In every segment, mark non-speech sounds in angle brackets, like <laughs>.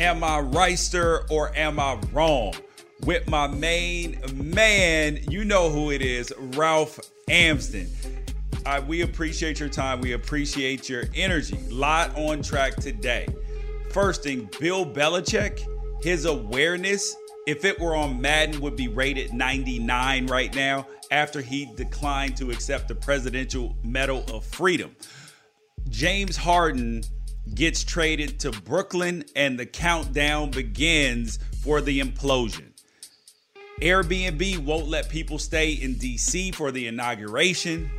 Am I Reister or am I wrong? With my main man, you know who it is, Ralph Amsden. We appreciate your time. We appreciate your energy. Lot on track today. First thing, Bill Belichick, his awareness, if it were on Madden, would be rated 99 right now after he declined to accept the Presidential Medal of Freedom. James Harden gets traded to Brooklyn, and the countdown begins for the implosion. Airbnb won't let people stay in DC for the inauguration.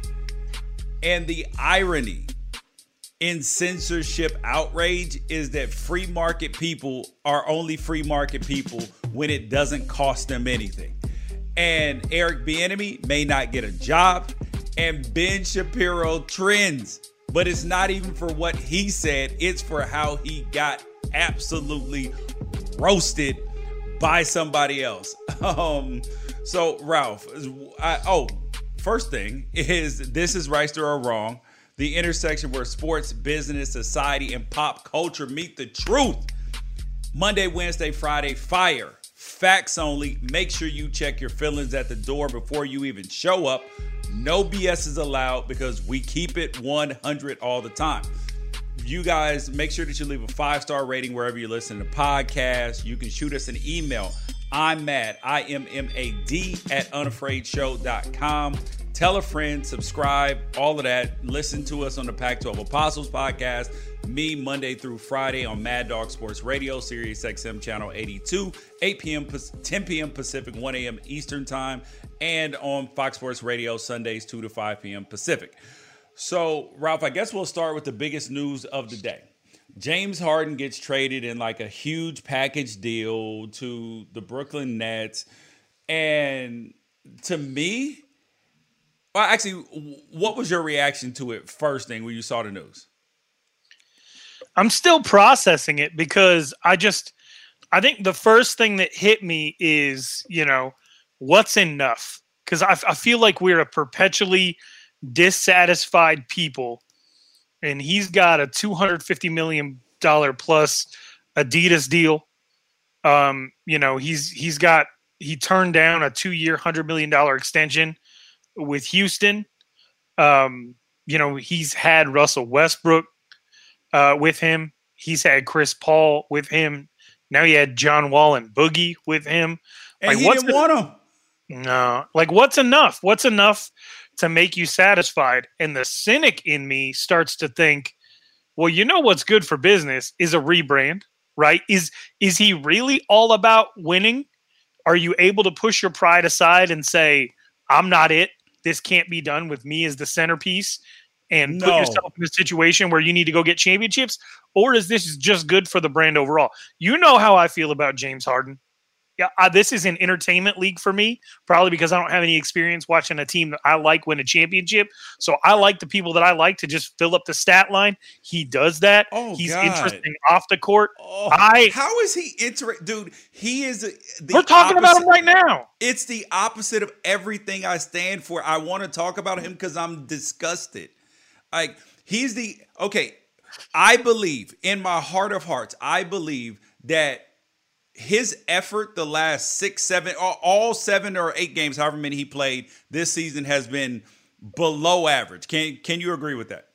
And the irony in censorship outrage is that free market people are only free market people when it doesn't cost them anything. And Eric Bieniemy may not get a job, and Ben Shapiro trends, but it's not even for what he said, it's for how he got absolutely roasted by somebody else. <laughs> Um, so Ralph, I, oh, first thing is this is right or wrong. The intersection where sports, business, society, and pop culture meet the truth. Monday, Wednesday, Friday, fire. Facts only. Make sure you check your feelings at the door before you even show up. No BS is allowed because we keep it 100 all the time you guys make sure that you leave a five star rating wherever you listen to podcasts. You can shoot us an email. I'm mad, I M M A D, at unafraidshow.com. Tell a friend, subscribe, all of that. Listen to us on the Pac 12 Apostles podcast. Me Monday through Friday on Mad Dog Sports Radio, Sirius XM Channel 82, 8 p.m., 10 p.m. Pacific, 1 a.m. Eastern Time, and on Fox Sports Radio Sundays, 2 to 5 p.m. Pacific. So, Ralph, I guess we'll start with the biggest news of the day. James Harden gets traded in like a huge package deal to the Brooklyn Nets. And to me, well, actually, what was your reaction to it first thing when you saw the news? I'm still processing it because I just, I think the first thing that hit me is, you know, what's enough? Because I, I feel like we're a perpetually dissatisfied people, and he's got a two hundred fifty million dollar plus Adidas deal. Um, you know, he's he's got he turned down a two year hundred million dollar extension with Houston. Um, you know, he's had Russell Westbrook uh, with him. He's had Chris Paul with him. Now he had John Wall and Boogie with him. And like, he didn't want him. No, like what's enough? What's enough to make you satisfied. And the cynic in me starts to think, well, you know what's good for business is a rebrand, right? Is is he really all about winning? Are you able to push your pride aside and say, I'm not it. This can't be done with me as the centerpiece and no. put yourself in a situation where you need to go get championships? Or is this just good for the brand overall? You know how I feel about James Harden yeah, uh, this is an entertainment league for me, probably because I don't have any experience watching a team that I like win a championship. So I like the people that I like to just fill up the stat line. He does that. Oh, He's God. interesting off the court. Oh, I how is he interesting, dude? He is. we're talking opposite. about him right now. It's the opposite of everything I stand for. I want to talk about him because I'm disgusted. Like he's the okay. I believe in my heart of hearts. I believe that his effort the last six, seven, all seven or eight games, however many he played this season, has been below average. Can can you agree with that?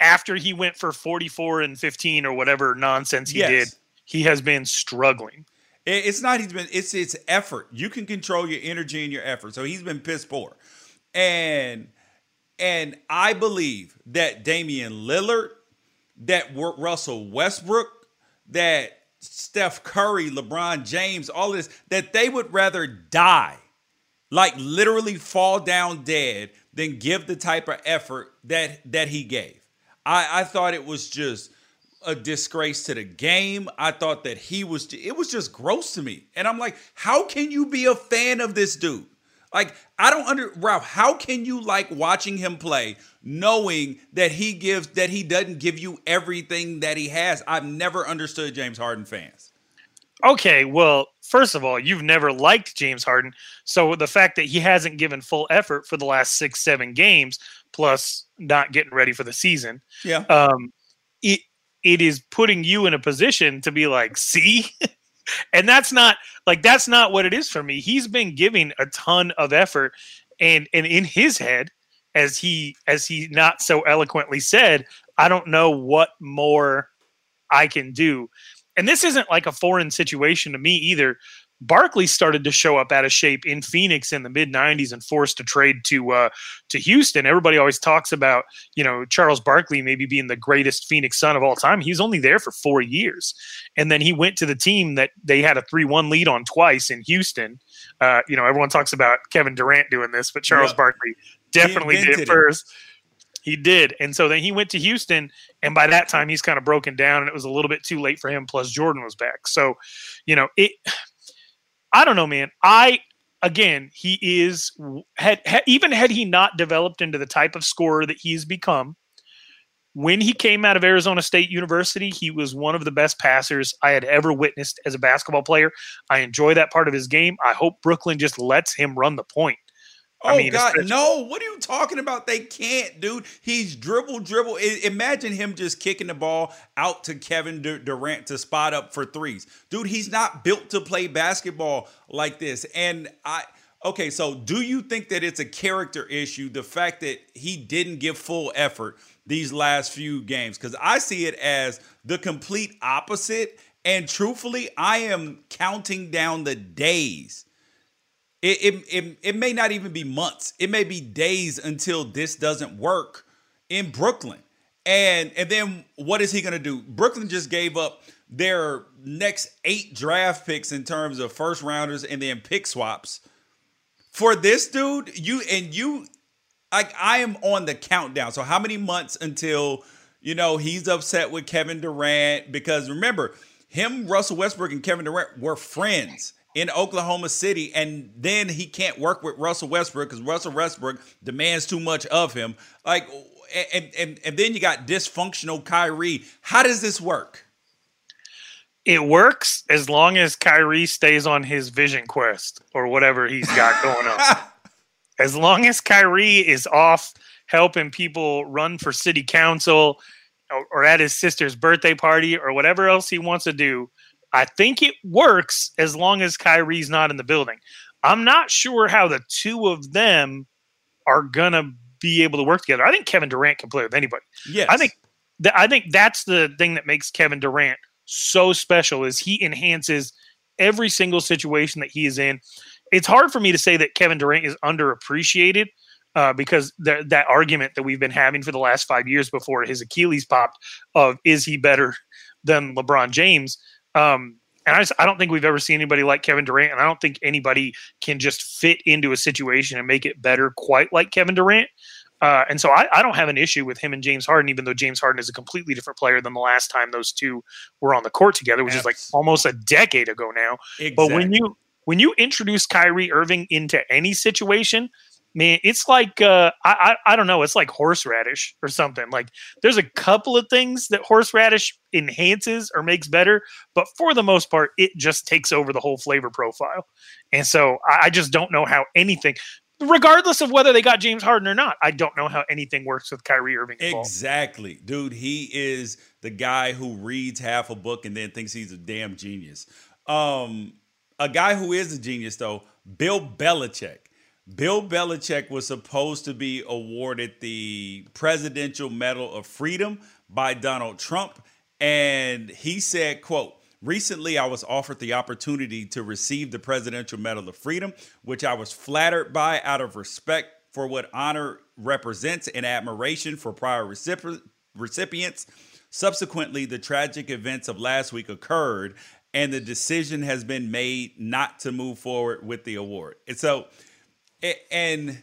After he went for 44 and 15 or whatever nonsense he yes. did, he has been struggling. It's not he's been it's it's effort. You can control your energy and your effort. So he's been piss poor. And and I believe that Damian Lillard, that Russell Westbrook, that Steph Curry, LeBron James, all this, that they would rather die, like literally fall down dead, than give the type of effort that that he gave. I, I thought it was just a disgrace to the game. I thought that he was it was just gross to me. And I'm like, how can you be a fan of this dude? Like, I don't under Ralph, how can you like watching him play knowing that he gives that he doesn't give you everything that he has? I've never understood James Harden fans. Okay, well, first of all, you've never liked James Harden. So the fact that he hasn't given full effort for the last six, seven games, plus not getting ready for the season. Yeah. Um it it is putting you in a position to be like, see? <laughs> and that's not like that's not what it is for me. He's been giving a ton of effort and and in his head as he as he not so eloquently said, I don't know what more I can do. And this isn't like a foreign situation to me either. Barkley started to show up out of shape in Phoenix in the mid '90s and forced to trade to uh, to Houston. Everybody always talks about you know Charles Barkley maybe being the greatest Phoenix Sun of all time. He was only there for four years, and then he went to the team that they had a three-one lead on twice in Houston. Uh, you know, everyone talks about Kevin Durant doing this, but Charles yeah. Barkley definitely did it first. He did. And so then he went to Houston, and by that time he's kind of broken down, and it was a little bit too late for him. Plus Jordan was back. So, you know, it I don't know, man. I again, he is had, had even had he not developed into the type of scorer that he's become. When he came out of Arizona State University, he was one of the best passers I had ever witnessed as a basketball player. I enjoy that part of his game. I hope Brooklyn just lets him run the point. Oh I mean, God, no! What are you talking about? They can't, dude. He's dribble, dribble. I, imagine him just kicking the ball out to Kevin Durant to spot up for threes, dude. He's not built to play basketball like this. And I, okay, so do you think that it's a character issue? The fact that he didn't give full effort these last few games, because I see it as the complete opposite. And truthfully, I am counting down the days it, it, it, it may not even be months. It may be days until this doesn't work in Brooklyn. And and then what is he going to do? Brooklyn just gave up their next eight draft picks in terms of first rounders and then pick swaps for this dude. You and you, like I am on the countdown. So how many months until you know he's upset with Kevin Durant? Because remember, him, Russell Westbrook, and Kevin Durant were friends in Oklahoma City, and then he can't work with Russell Westbrook because Russell Westbrook demands too much of him. Like, and and and then you got dysfunctional Kyrie. How does this work? It works as long as Kyrie stays on his vision quest or whatever he's got <laughs> going on. as long as Kyrie is off helping people run for city council or, or at his sister's birthday party or whatever else he wants to do, I think it works as long as Kyrie's not in the building. I'm not sure how the two of them are gonna be able to work together. I think Kevin Durant can play with anybody. Yes. I think th- I think that's the thing that makes Kevin Durant so special is he enhances every single situation that he is in. It's hard for me to say that Kevin Durant is underappreciated uh, because th- that argument that we've been having for the last five years before his Achilles popped of is he better than LeBron James? Um, and I, just, I don't think we've ever seen anybody like Kevin Durant, and I don't think anybody can just fit into a situation and make it better quite like Kevin Durant. Uh, and so I, I, don't have an issue with him and James Harden, even though James Harden is a completely different player than the last time those two were on the court together, which is like almost a decade ago now. Exactly. But when you when you introduce Kyrie Irving into any situation, man, it's like uh, I, I I don't know, it's like horseradish or something. Like there's a couple of things that horseradish enhances or makes better, but for the most part, it just takes over the whole flavor profile. And so I, I just don't know how anything. Regardless of whether they got James Harden or not, I don't know how anything works with Kyrie Irving. Exactly, dude. He is the guy who reads half a book and then thinks he's a damn genius. Um, a guy who is a genius, though, Bill Belichick Bill Belichick was supposed to be awarded the Presidential Medal of Freedom by Donald Trump. And he said, quote, Recently, I was offered the opportunity to receive the Presidential Medal of Freedom, which I was flattered by out of respect for what honor represents and admiration for prior recipients. Subsequently, the tragic events of last week occurred, and the decision has been made not to move forward with the award. And so, and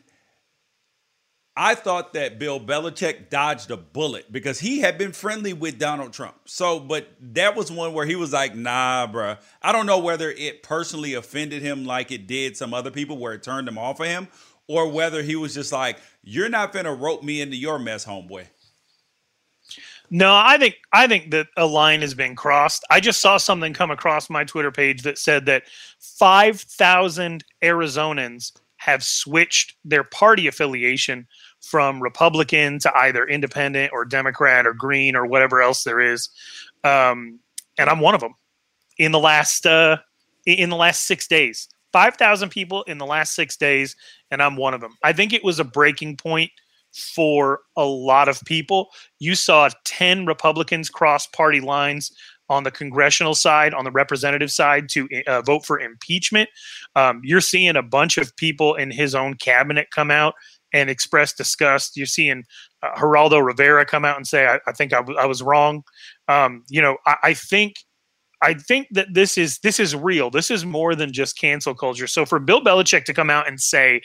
I thought that Bill Belichick dodged a bullet because he had been friendly with Donald Trump. So, but that was one where he was like, nah, bruh. I don't know whether it personally offended him like it did some other people where it turned him off of him, or whether he was just like, you're not gonna rope me into your mess, homeboy. No, I think I think that a line has been crossed. I just saw something come across my Twitter page that said that 5,000 Arizonans have switched their party affiliation from Republican to either independent or Democrat or Green or whatever else there is, um, and I'm one of them. In the last uh, in the last six days, five thousand people in the last six days, and I'm one of them. I think it was a breaking point for a lot of people. You saw ten Republicans cross party lines on the congressional side, on the representative side, to uh, vote for impeachment. Um, you're seeing a bunch of people in his own cabinet come out and express disgust. You're seeing uh, Geraldo Rivera come out and say, "I, I think I, w- I was wrong." Um, you know, I, I think. I think that this is this is real. This is more than just cancel culture. So for Bill Belichick to come out and say,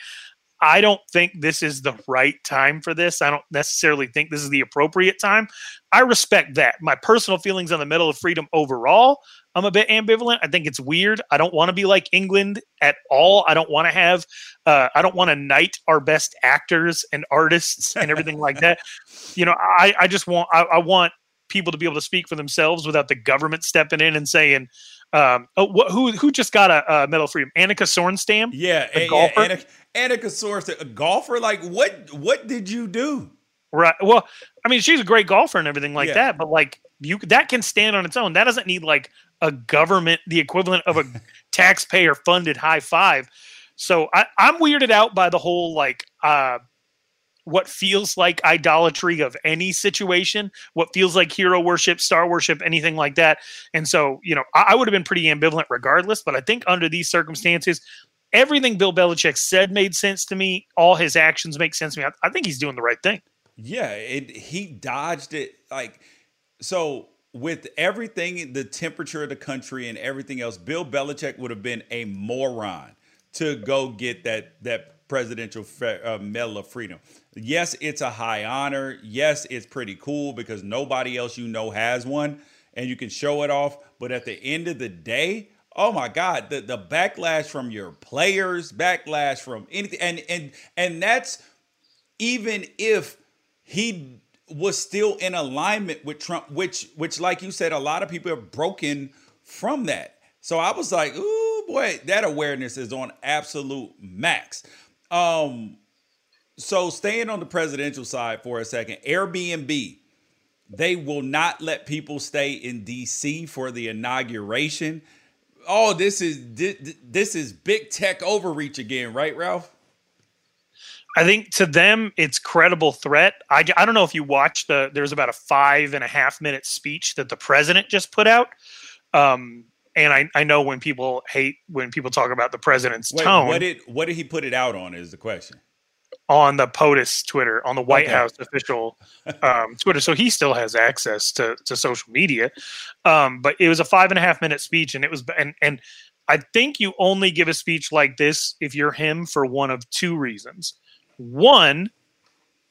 I don't think this is the right time for this. I don't necessarily think this is the appropriate time. I respect that. My personal feelings on the Medal of Freedom overall, I'm a bit ambivalent. I think it's weird. I don't want to be like England at all. I don't want to have, uh, I don't want to knight our best actors and artists and everything like that. <laughs> You know, I, I just want, I, I want people to be able to speak for themselves without the government stepping in and saying, um, oh, wh- who who just got a, a Medal of Freedom? Annika Sorenstam, Yeah, a a- golfer? yeah Annika, Annika Sorenstam, a golfer. Like, what? What did you do? Right. Well, I mean, she's a great golfer and everything like Yeah. that, but like you that can stand on its own. That doesn't need like a government, the equivalent of a <laughs> taxpayer funded high five. So I, I'm weirded out by the whole like uh what feels like idolatry of any situation, what feels like hero worship, star worship, anything like that. And so, you know, I, I would have been pretty ambivalent regardless, but I think under these circumstances, everything Bill Belichick said made sense to me. All his actions make sense to me. I, I think he's doing the right thing. Yeah, it he dodged it like so with everything the temperature of the country and everything else, Bill Belichick would have been a moron to go get that that presidential fe- uh, medal of freedom. Yes, it's a high honor. Yes, it's pretty cool because nobody else you know has one and you can show it off, but at the end of the day, oh my god, the the backlash from your players, backlash from anything and and and that's even if he was still in alignment with Trump, which which like you said, a lot of people have broken from that. So I was like, ooh boy, that awareness is on absolute max. Um, so staying on the presidential side for a second, Airbnb, they will not let people stay in DC for the inauguration. Oh, this is thi- this is big tech overreach again, right, Ralph? I think to them it's credible threat. I, I don't know if you watched the there's about a five and a half minute speech that the president just put out. Um, and I, I know when people hate when people talk about the president's Wait, tone what did what did he put it out on? Is the question. On the POTUS Twitter, on the White Okay. House official um, <laughs> Twitter. So he still has access to, to social media. Um, but it was a five and a half minute speech, and it was and and I think you only give a speech like this if you're him for one of two reasons. One,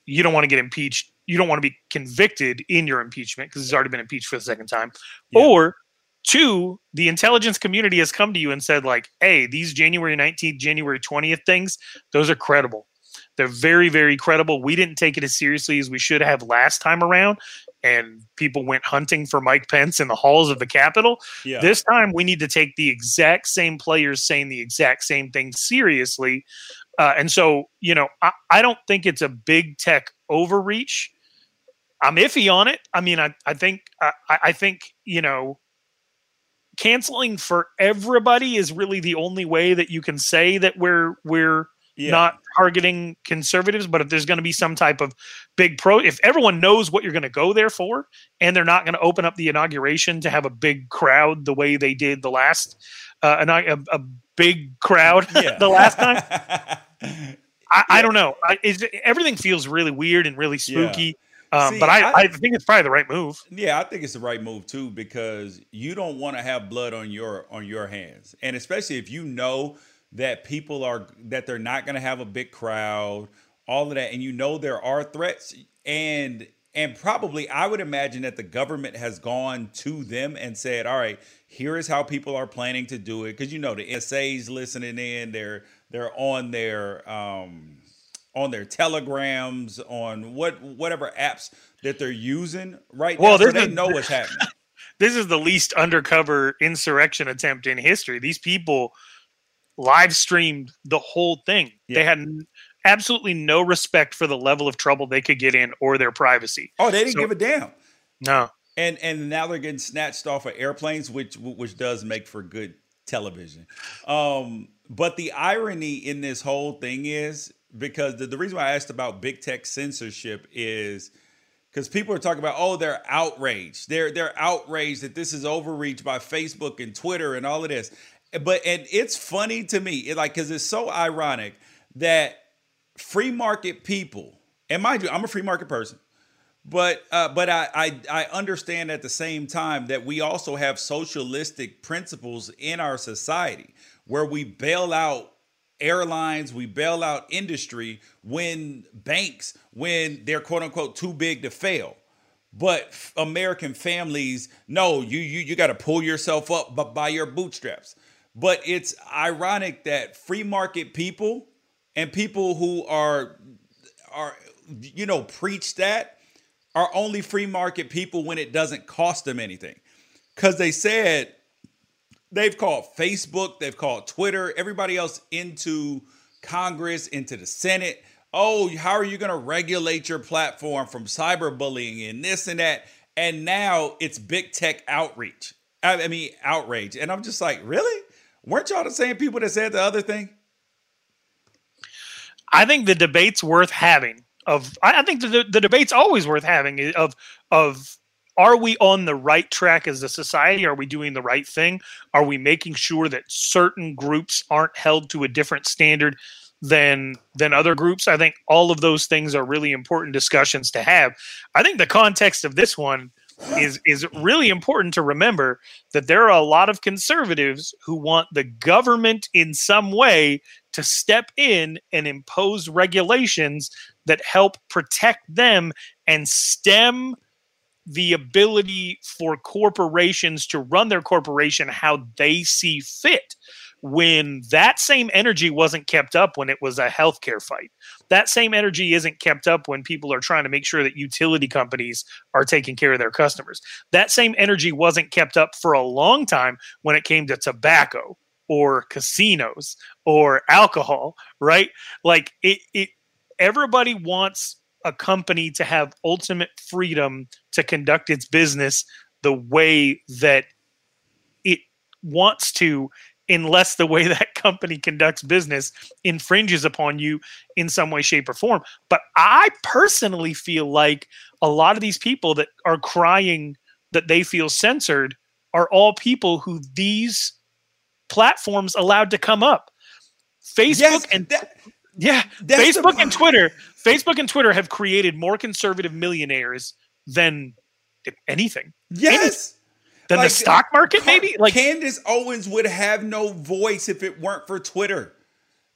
you don't want to get impeached. You don't want to be convicted in your impeachment because he's already been impeached for the second time. Yeah. Or two, the intelligence community has come to you and said, like, hey, these January 19th, January 20th things, those are credible. They're very, very credible. We didn't take it as seriously as we should have last time around. And people went hunting for Mike Pence in the halls of the Capitol. Yeah. This time, we need to take the exact same players saying the exact same thing seriously. Uh, and so, you know, I, I don't think it's a big tech overreach. I'm iffy on it. I mean, I, I think I, I think you know, canceling for everybody is really the only way that you can say that we're we're yeah. not targeting conservatives. But if there's going to be some type of big pro, if everyone knows what you're going to go there for, and they're not going to open up the inauguration to have a big crowd the way they did the last uh, a, a big crowd <laughs> yeah. the last time. <laughs> I, I don't know. I, everything feels really weird and really Yeah. spooky. Um, See, but I, I- I, think it's probably the right move. Yeah, I think it's the right move too because you don't want to have blood on your on your hands, and especially if you know that people are that they're not going to have a big crowd, all of that, and you know there are threats, and and probably I would imagine that the government has gone to them and said, "All right, here is how people are planning to do it," because you know the NSA's listening in, they're they're on their um on their telegrams on what whatever apps that they're using right Well, now so they a- know what's <laughs> happening This is the least undercover insurrection attempt in history. These people live streamed the whole thing. They had absolutely no respect for the level of trouble they could get in or their privacy. Oh, they didn't so, give a damn. No. And and now they're getting snatched off of airplanes, which which does make for good television. Um, but the irony in this whole thing is because the, the reason why I asked about big tech censorship is because people are talking about, oh, they're outraged. They're they're outraged that this is overreach by Facebook and Twitter and all of this. But and it's funny to me, it, like because it's so ironic that free market people, and mind you, I'm a free market person, but uh, but I, I I understand at the same time that we also have socialistic principles in our society where we bail out airlines, we bail out industry when banks, when they're quote unquote too big to fail. But American families, no, you you you got to pull yourself up but by your bootstraps. But it's ironic that free market people and people who are are you know preach that are only free market people when it doesn't cost them anything. Cuz they said they've called Facebook, they've called Twitter, everybody else into Congress, into the Senate. Oh, how are you going to regulate your platform from cyberbullying and this and that? And now it's big tech outreach. I mean, outrage. And I'm just like, really? Weren't y'all the same people that said the other thing? I think the debate's worth having. Of I think the, the debate's always worth having. Of of are we on the right track as a society? Are we doing the right thing? Are we making sure that certain groups aren't held to a different standard than than other groups? I think all of those things are really important discussions to have. I think the context of this one is is really important to remember that there are a lot of conservatives who want the government in some way to step in and impose regulations that help protect them and stem the ability for corporations to run their corporation how they see fit when that same energy wasn't kept up when it was a healthcare fight. That same energy isn't kept up when people are trying to make sure that utility companies are taking care of their customers. That same energy wasn't kept up for a long time when it came to tobacco or casinos or alcohol, right? Like it it everybody wants a company to have ultimate freedom to conduct its business the way that it wants to unless the way <laughs> that company conducts business infringes upon you in some way shape or form but i personally feel like a lot of these people that are crying that they feel censored are all people who these platforms allowed to come up facebook yes, and that, <laughs> yeah facebook and <laughs> twitter Facebook and Twitter have created more conservative millionaires than anything. Yes. Than like, the stock market, maybe? Like Candace Owens would have no voice if it weren't for Twitter.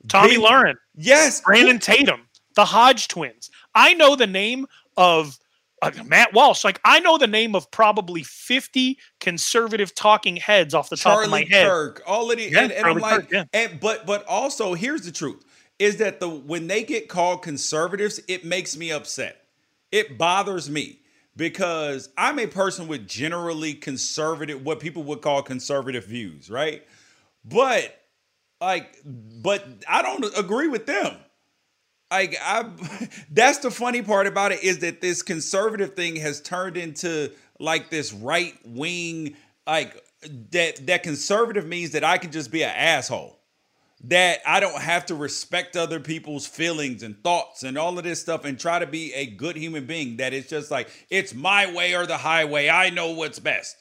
Tomi Lahren. Yes. Brandon Tatum. The Hodge twins. I know the name of uh, Matt Walsh. Like I know the name of probably 50 conservative talking heads off the Charlie top of my head. Kirk, all of the, yeah, and, and I'm like, Kirk, yeah. and but but also here's the truth is that the when they get called conservatives, it makes me upset. It bothers me because I'm a person with generally conservative, what people would call conservative views, right? But like, but I don't agree with them. Like I <laughs> that's the funny part about it is that this conservative thing has turned into like this right wing like that that conservative means that I can just be an asshole that I don't have to respect other people's feelings and thoughts and all of this stuff and try to be a good human being. That it's just like, it's my way or the highway. I know what's best.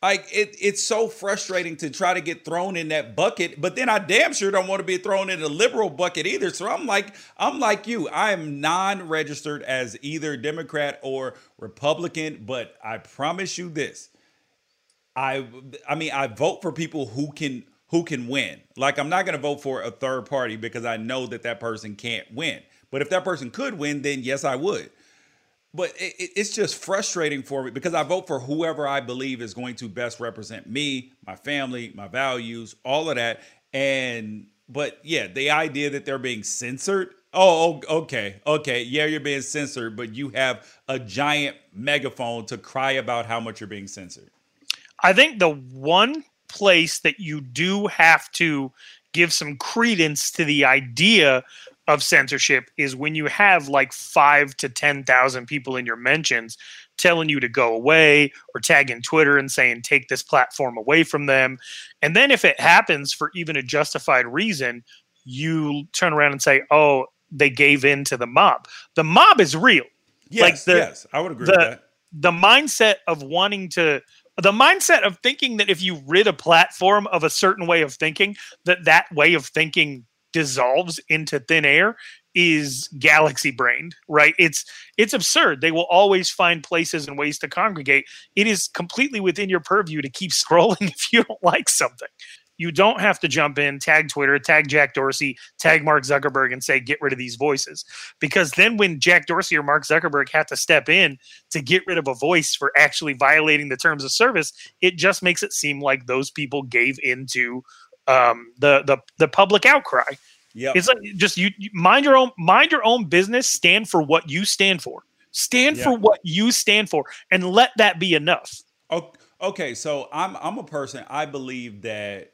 Like it, it's so frustrating to try to get thrown in that bucket, but then I damn sure don't want to be thrown in a liberal bucket either. So I'm like, I'm like you. I am non-registered as either Democrat or Republican, but I promise you this. I I mean, I vote for people who can who can win. Like I'm not going to vote for a third party because I know that that person can't win. But if that person could win, then yes, I would. But it, it's just frustrating for me because I vote for whoever I believe is going to best represent me, my family, my values, all of that. And but yeah, the idea that they're being censored. Oh, oh okay, okay, yeah, you're being censored, but you have a giant megaphone to cry about how much you're being censored. I think the one place that you do have to give some credence to the idea of censorship is when you have like five to 10,000 people in your mentions telling you to go away or tagging Twitter and saying, take this platform away from them. And then if it happens for even a justified reason, you turn around and say, oh, they gave in to the mob. The mob is real. Yes, like the, yes, I would agree the, with that. The mindset of wanting to the mindset of thinking that if you rid a platform of a certain way of thinking, that that way of thinking dissolves into thin air is galaxy brained right? It's it's absurd. They will always find places and ways to congregate. It is completely within your purview to keep <laughs> scrolling if you don't like something you don't have to jump in, tag Twitter, tag Jack Dorsey, tag Mark Zuckerberg, and say, get rid of these voices. Because then when Jack Dorsey or Mark Zuckerberg have to step in to get rid of a voice for actually violating the terms of service, it just makes it seem like those people gave into um, the, the, the public outcry. Yeah, it's like just you, you mind your own mind your own business. Stand for what you stand for. Stand yep. for what you stand for, and let that be enough. Okay, so I'm I'm a person. I believe that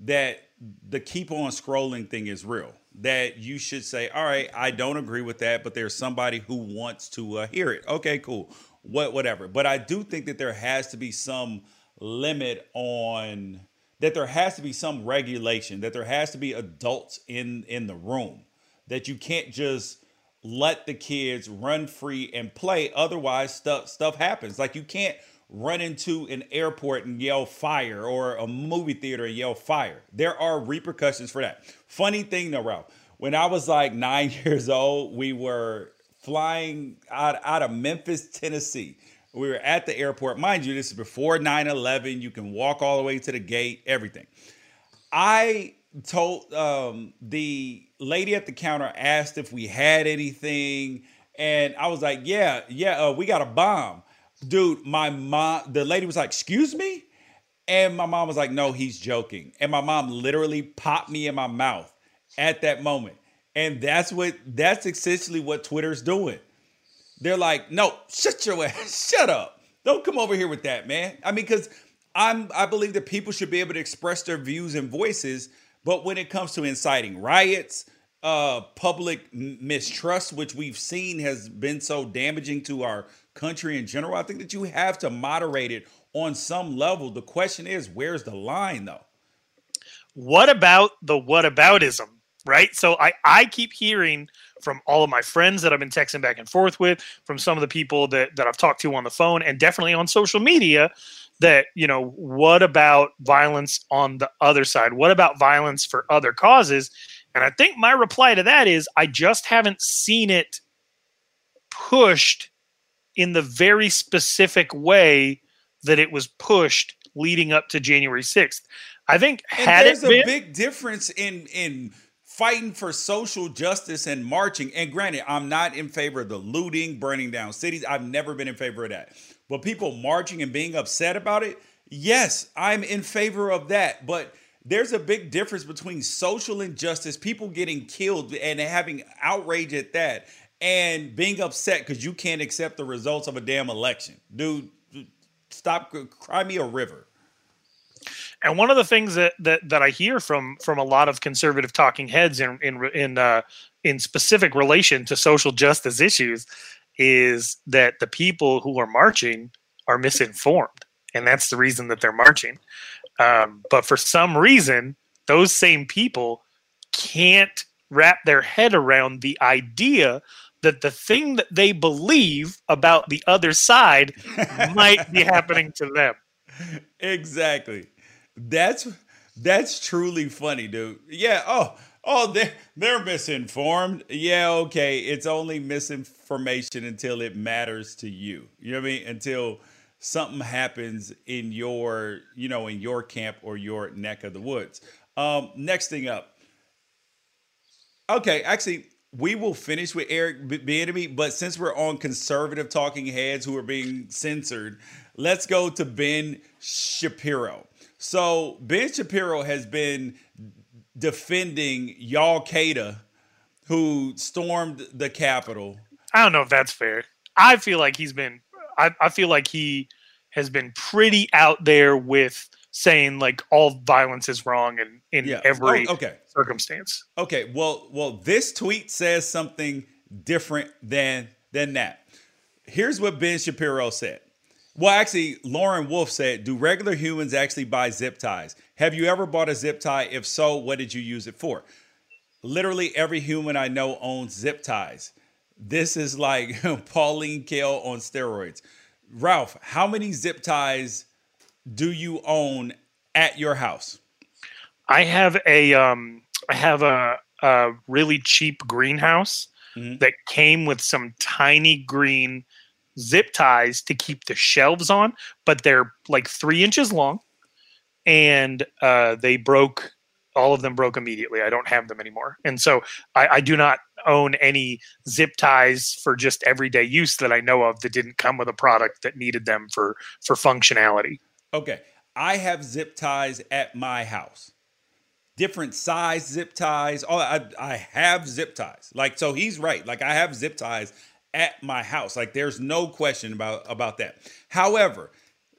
that the keep on scrolling thing is real. That you should say, all right, I don't agree with that, but there's somebody who wants to uh, hear it. Okay, cool. What whatever. But I do think that there has to be some limit on that there has to be some regulation, that there has to be adults in in the room. That you can't just let the kids run free and play otherwise stuff stuff happens. Like you can't run into an airport and yell fire or a movie theater and yell fire. There are repercussions for that. Funny thing though, Ralph, when I was like <laughs> nine years old, we were flying out, out of Memphis, Tennessee. We were at the airport. Mind you, this is before 9 11. You can walk all the way to the gate, everything. I told um, the lady at the counter, asked if we had anything. And I was like, yeah, yeah, uh, we got a bomb dude, my mom, the lady was like, "Excuse me," and my mom was like, "No, he's joking." And my mom literally popped me in my mouth at that moment, and that's what that's essentially what Twitter's doing. They're like, "No, shut your <laughs> ass, shut up, don't come over here with that, man." I mean, because I'm I believe that people should be able to express their views and voices, but when it comes to inciting riots, uh public mistrust which we've seen has been so damaging to our country in general. I think that you have to moderate it on some level. The question is, where's the line though? What about the whataboutism? Right. So I, I keep hearing from all of my friends that I've been texting back and forth with, from some of the people that, that I've talked to on the phone and definitely on social media that, you know, what about violence on the other side? What about violence for other causes? And I think my reply to that is I just haven't seen it pushed in the very specific way that it was pushed leading up to January 6th. I think had there's it been, a big difference in in fighting for social justice and marching. And granted, I'm not in favor of the looting, burning down cities. I've never been in favor of that. But people marching and being upset about it, yes, I'm in favor of that. But there's a big difference between social injustice, people getting killed and having outrage at that, and being upset because you can't accept the results of a damn election. Dude, stop, cry me a river. And one of the things that, that, that I hear from from a lot of conservative talking heads in in in uh, in specific relation to social justice issues is that the people who are marching are misinformed, and that's the reason that they're marching. Um, but for some reason, those same people can't wrap their head around the idea that the thing that they believe about the other side <laughs> might be happening to them. Exactly. That's that's truly funny, dude. Yeah. Oh, oh, they're they're misinformed. Yeah. Okay. It's only misinformation until it matters to you. You know what I mean? Until something happens in your, you know, in your camp or your neck of the woods. Um, next thing up. Okay, actually, we will finish with Eric Bieniemy, but since we're on conservative talking heads who are being censored, let's go to Ben Shapiro. So Ben Shapiro has been defending Y'all Qaeda, who stormed the Capitol. I don't know if that's fair. I feel like he's been. I, I feel like he has been pretty out there with saying like all violence is wrong and in Yeah. Oh, every Oh, okay. circumstance. Okay, well, well, this tweet says something different than than that. Here's what Ben Shapiro said. Well, actually, Lauren Wolfe said, "Do regular humans actually buy zip ties? Have you ever bought a zip tie? If so, what did you use it for?" Literally every human I know owns zip ties. This is like <laughs> Pauline Kael on steroids. Ralph, how many zip ties do you own at your house? I have a um I have a a really cheap greenhouse Mhm. that came with some tiny green zip ties to keep the shelves on, but they're like three inches long, and uh, they broke. All of them broke immediately. I don't have them anymore, and so I, I do not own any zip ties for just everyday use that I know of that didn't come with a product that needed them for for functionality. Okay. I have zip ties at my house. Different size zip ties. All I, I have zip ties. Like so he's right. Like I have zip ties at my house. Like there's no question about about that. However,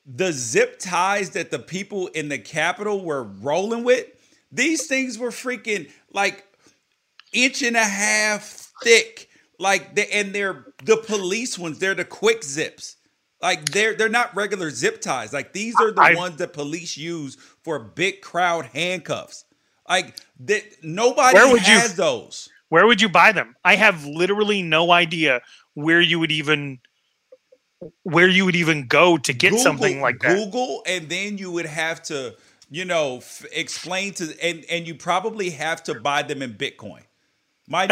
the zip ties that the people in the Capitol were rolling with, these things were freaking like inch and a half thick. Like the, and they're the police ones. They're the quick zips. Like they're they're not regular zip ties. Like these are the I- ones that police use for big crowd handcuffs. Like that nobody Where would you- has those. Where would you buy them? I have literally no idea where you would even where you would even go to get something like that. Google, and then you would have to, you know, f- explain to, and and you probably have to buy them in Bitcoin. Mind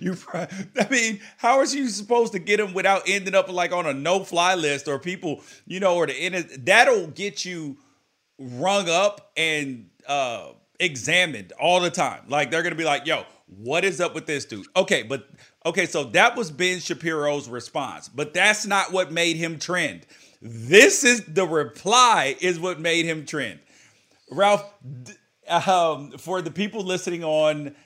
you, <laughs> I mean, how are you supposed to get them without ending up like on a no-fly list or people, you know, or the internet? That'll get you rung up and uh examined all the time. Like they're gonna be like, "Yo, what is up with this dude?" Okay, but okay, so that was Ben Shapiro's response, but that's not what made him trend. This is the reply is what made him trend. Ralph, um, for the people listening on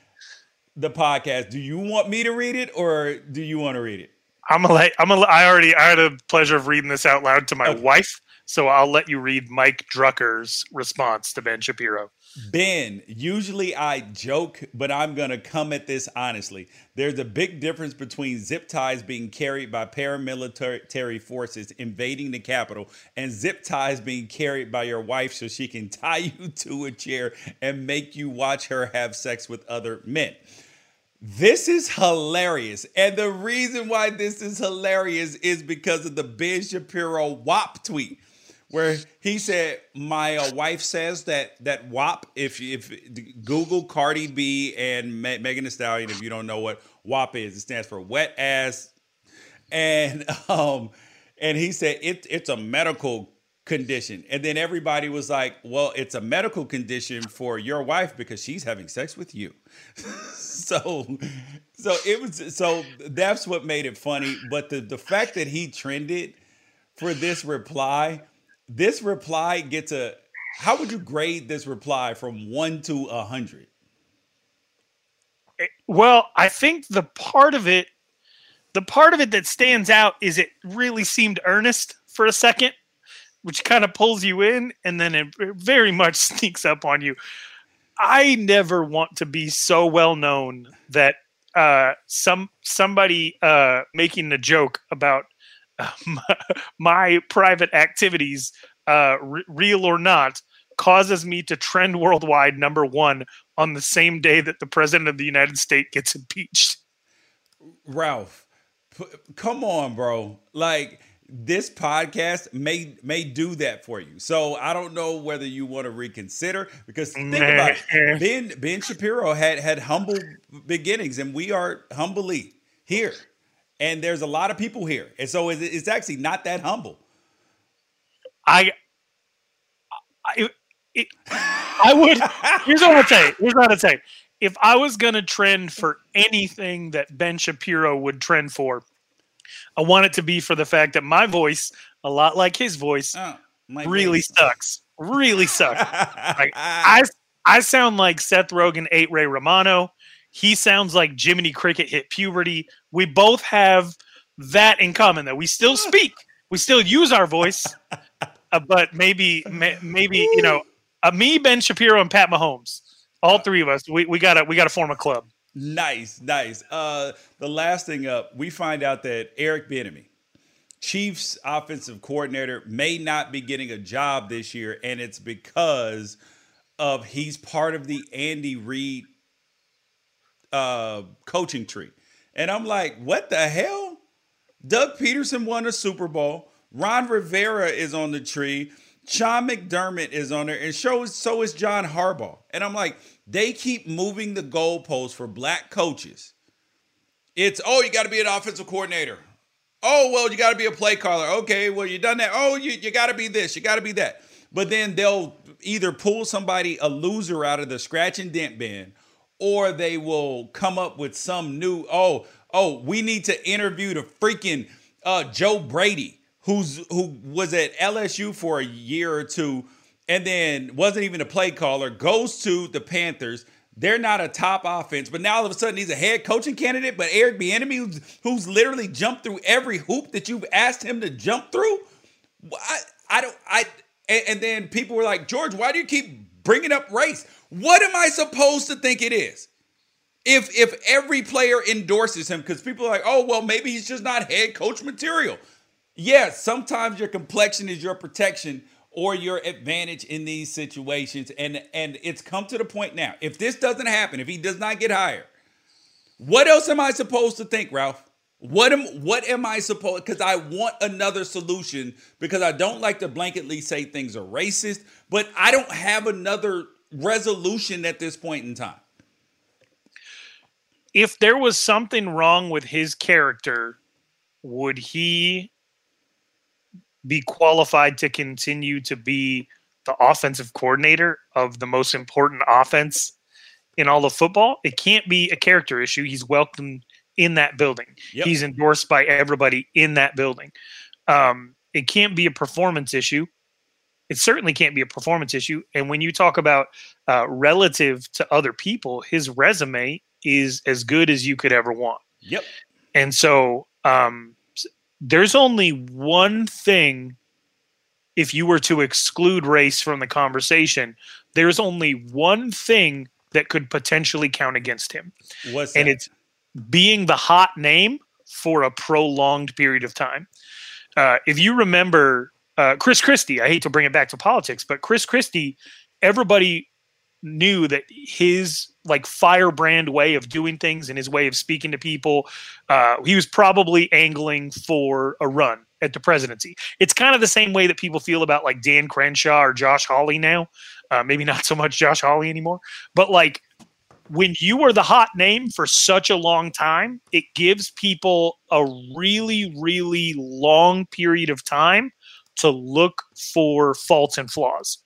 the podcast, do you want me to read it or do you want to read it? I'm gonna let I'm gonna already I had a pleasure of reading this out loud to my Okay. wife, so I'll let you read Mike Drucker's response to Ben Shapiro. Ben, usually I joke, but I'm going to come at this honestly. There's a big difference between zip ties being carried by paramilitary forces invading the Capitol and zip ties being carried by your wife so she can tie <laughs> you to a chair and make you watch her have sex with other men. This is hilarious. And the reason why this is hilarious is because of the Ben Shapiro WAP tweet where he said, "My uh, wife says that that WAP. If if Google Cardi B and Me- Megan Thee Stallion, if you don't know what WAP is, it stands for wet ass." And <laughs> um, and he said it, it's a medical condition. And then everybody was like, "Well, it's a medical condition for your wife because she's having sex with you." <laughs> so so it was so that's what made it funny. But the the fact that he trended for this reply, this reply gets a. How would you grade this reply from one to a hundred? Well, I think the part of it, the part of it that stands out is it really seemed earnest for a second, which kind of pulls you in, and then it very much <laughs> sneaks up on you. I never want to be so well known that uh, some somebody uh, making a joke about uh, <laughs> my, private activities, uh, r- real or not, causes me to trend worldwide number one on the same day that the president of the United States gets impeached. Ralph, p- come on, bro. Like this podcast may may do that for you. So I don't know whether you want to reconsider because think about it. Ben Ben Shapiro had had humble beginnings, and we are humbly here. And there's a lot of people here, and so it's, it's actually not that humble. I, I, it, I would. Here's what I'd say. Here's what I'd say. If I was gonna trend for anything that Ben Shapiro would trend for, I want it to be for the fact that my voice, a lot like his voice, Oh, really goodness. sucks. Really sucks. Like, <laughs> I I sound like Seth Rogen ate Ray Romano. He sounds like Jiminy Cricket hit puberty. We both have that in common that we still speak. We still use our voice, <laughs> uh, but maybe may, maybe you know uh, me, Ben Shapiro, and Pat Mahomes. All three of us, we, we gotta we gotta form a club. Nice, nice. Uh, the last thing up, we find out that Eric Bieniemy, Chiefs offensive coordinator, may not be getting a job this year, and it's because of he's part of the Andy Reid uh, coaching tree. And I'm like, what the hell? Doug Pederson won a Super Bowl. Ron Rivera is on the tree. Sean McDermott is on there, and so is, so is John Harbaugh. And I'm like, they keep moving the goalposts for black coaches. It's, oh, you got to be an offensive coordinator. Oh, well, you got to be a play caller. Okay, well, you done that. Oh, you, you got to be this. You got to be that. But then they'll either pull somebody, a loser, out of the scratch and dent bin, or they will come up with some new, oh, oh, we need to interview the freaking uh, Joe Brady who's who was at LSU for a year or two and then wasn't even a play caller, goes to the Panthers. They're not a top offense, but now all of a sudden he's a head coaching candidate. But Eric Bieniemy, who's, who's literally jumped through every hoop that you've asked him to jump through, I, I don't, I, and, and then people were like, George, why do you keep bringing up race? What am I supposed to think it is? If if every player endorses him, because people are like, oh well, maybe he's just not head coach material yeah, sometimes your complexion is your protection or your advantage in these situations. And and it's come to the point now. If this doesn't happen, if he does not get hired, what else am I supposed to think, Ralph? What am what am I supposed because I want another solution because I don't like to blanketly say things are racist, but I don't have another resolution at this point in time. If there was something wrong with his character, would he be qualified to continue to be the offensive coordinator of the most important offense in all of football. It can't be a character issue. He's welcome in that building. Yep. He's endorsed by everybody in that building. Um, it can't be a performance issue. It certainly can't be a performance issue. And when you talk about uh, relative to other people, his resume is as good as you could ever want. Yep. And so um, there's only one thing if you were to exclude race from the conversation there's only one thing that could potentially count against him What's and that? it's being the hot name for a prolonged period of time uh, if you remember uh, chris christie i hate to bring it back to politics but chris christie everybody knew that his like firebrand way of doing things and his way of speaking to people, uh, he was probably angling for a run at the presidency. It's kind of the same way that people feel about like Dan Crenshaw or Josh Hawley now. Uh, maybe not so much Josh Hawley anymore, but like when you are the hot name for such a long time, it gives people a really, really long period of time to look for faults and flaws.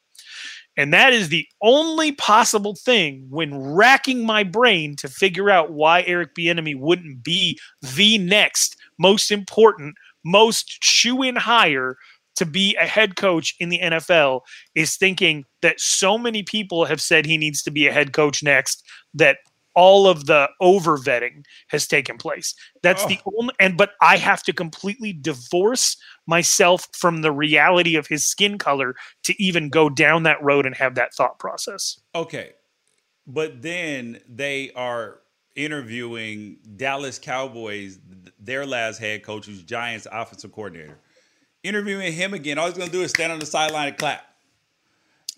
And that is the only possible thing when racking my brain to figure out why Eric Bieniemy wouldn't be the next most important, most shoe in hire to be a head coach in the NFL is thinking that so many people have said he needs to be a head coach next that all of the over vetting has taken place. That's oh. the only and but I have to completely divorce myself from the reality of his skin color to even go down that road and have that thought process. Okay. But then they are interviewing Dallas Cowboys, their last head coach, who's Giants offensive coordinator. Interviewing him again. All he's going to do is stand on the sideline and clap.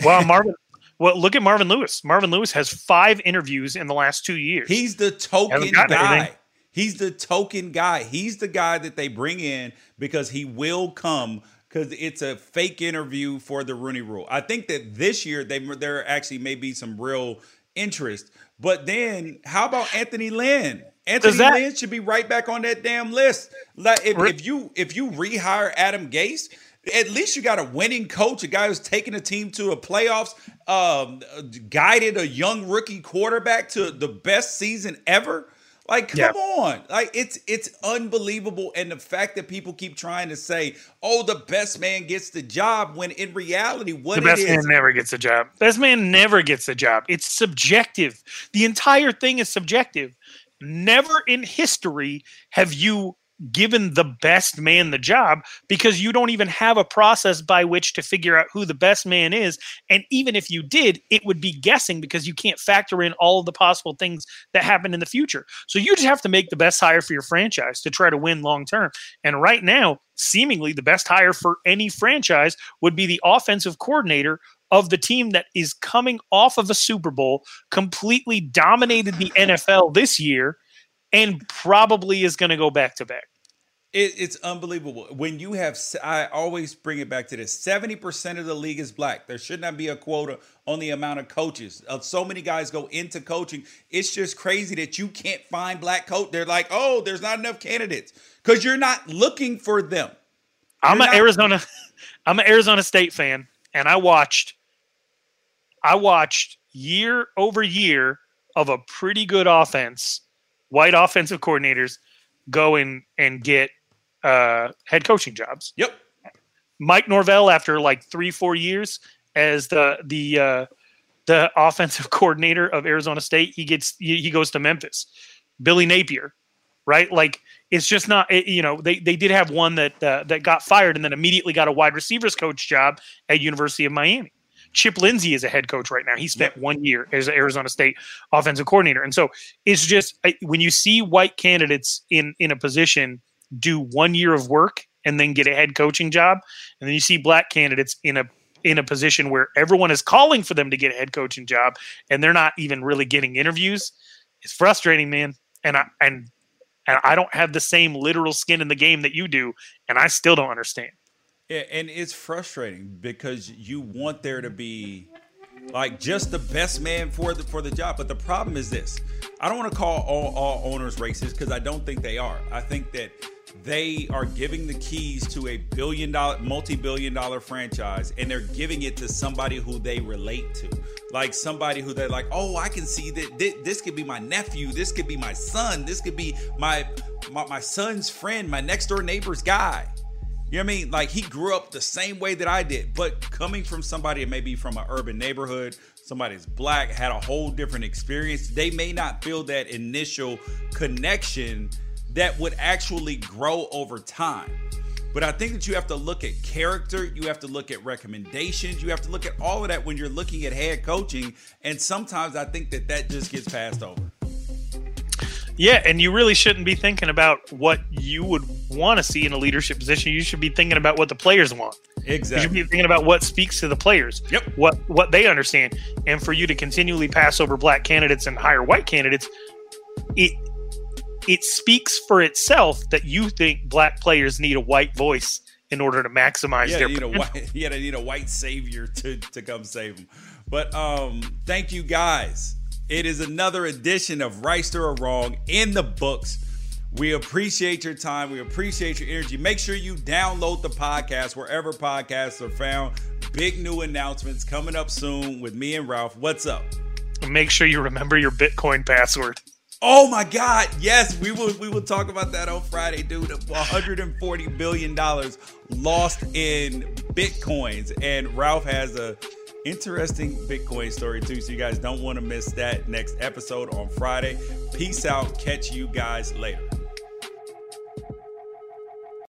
Well, <laughs> Marvin, well, look at Marvin Lewis. Marvin Lewis has five interviews in the last two years. He's the token guy. Anything. He's the token guy. He's the guy that they bring in because he will come because it's a fake interview for the Rooney Rule. I think that this year they there actually may be some real interest. But then, how about Anthony Lynn? Anthony that, Lynn should be right back on that damn list. Like if, if you if you rehire Adam Gase, at least you got a winning coach, a guy who's taken a team to a playoffs, um, guided a young rookie quarterback to the best season ever. Like, come yeah. on. Like it's it's unbelievable. And the fact that people keep trying to say, oh, the best man gets the job, when in reality, what the best man never gets a job. Best man never gets a job. It's subjective. The entire thing is subjective. Never in history have you given the best man the job because you don't even have a process by which to figure out who the best man is. And even if you did, it would be guessing because you can't factor in all of the possible things that happen in the future. So you just have to make the best hire for your franchise to try to win long term. And right now, seemingly the best hire for any franchise would be the offensive coordinator of the team that is coming off of a Super Bowl, completely dominated the NFL this year and probably is going to go back to back. It, it's unbelievable. When you have, I always bring it back to this 70% of the league is black. There should not be a quota on the amount of coaches. Uh, so many guys go into coaching. It's just crazy that you can't find black coach. They're like, oh, there's not enough candidates because you're not looking for them. You're I'm an Arizona, <laughs> I'm an Arizona State fan, and I watched, I watched year over year of a pretty good offense white offensive coordinators go in and get uh, head coaching jobs. Yep. Mike Norvell, after like three, four years as the the uh, the offensive <laughs> coordinator of Arizona State, he gets he, he goes to Memphis. Billy Napier, right? Like it's just not it, you know they they did have one that uh, that got fired and then immediately got a wide receivers coach job at University of Miami. Chip Lindsey is a head coach right now. He spent one year as Arizona State offensive coordinator, and so it's just when you see white candidates in in a position do one year of work and then get a head coaching job, and then you see black candidates in a in a position where everyone is calling for them to get a head coaching job and they're not even really getting interviews. It's frustrating, man. And I and and I don't have the same literal skin in the game that you do, and I still don't understand. And it's frustrating because you want there to be like just the best man for the for the job. But the problem is this: I don't want to call all, all owners racist because I don't think they are. I think that they are giving the keys to a billion dollar, multi-billion dollar franchise, and they're giving it to somebody who they relate to, like somebody who they're like, oh, I can see that this, this could be my nephew, this could be my son, this could be my my, my son's friend, my next door neighbor's guy. You know what I mean? Like he grew up the same way that I did, but coming from somebody maybe from an urban neighborhood, somebody's black, had a whole different experience. They may not feel that initial connection that would actually grow over time. But I think that you have to look at character, you have to look at recommendations, you have to look at all of that when you're looking at head coaching. And sometimes I think that that just gets passed over. Yeah, and you really shouldn't be thinking about what you would want to see in a leadership position. You should be thinking about what the players want. Exactly. You should be thinking about what speaks to the players. Yep. What what they understand. And for you to continually pass over black candidates and hire white candidates, it it speaks for itself that you think black players need a white voice in order to maximize yeah, their need potential. a white, <laughs> yeah, they need a white savior to to come save them. But um, thank you guys it is another edition of Right or Wrong in the books. We appreciate your time. We appreciate your energy. Make sure you download the podcast wherever podcasts are found. Big new announcements coming up soon with me and Ralph. What's up? Make sure you remember your Bitcoin password. Oh my God! Yes, we will. We will talk about that on Friday, dude. 140 billion dollars lost in bitcoins, and Ralph has a interesting Bitcoin story too. So you guys don't want to miss that next episode on Friday. Peace out. Catch you guys later.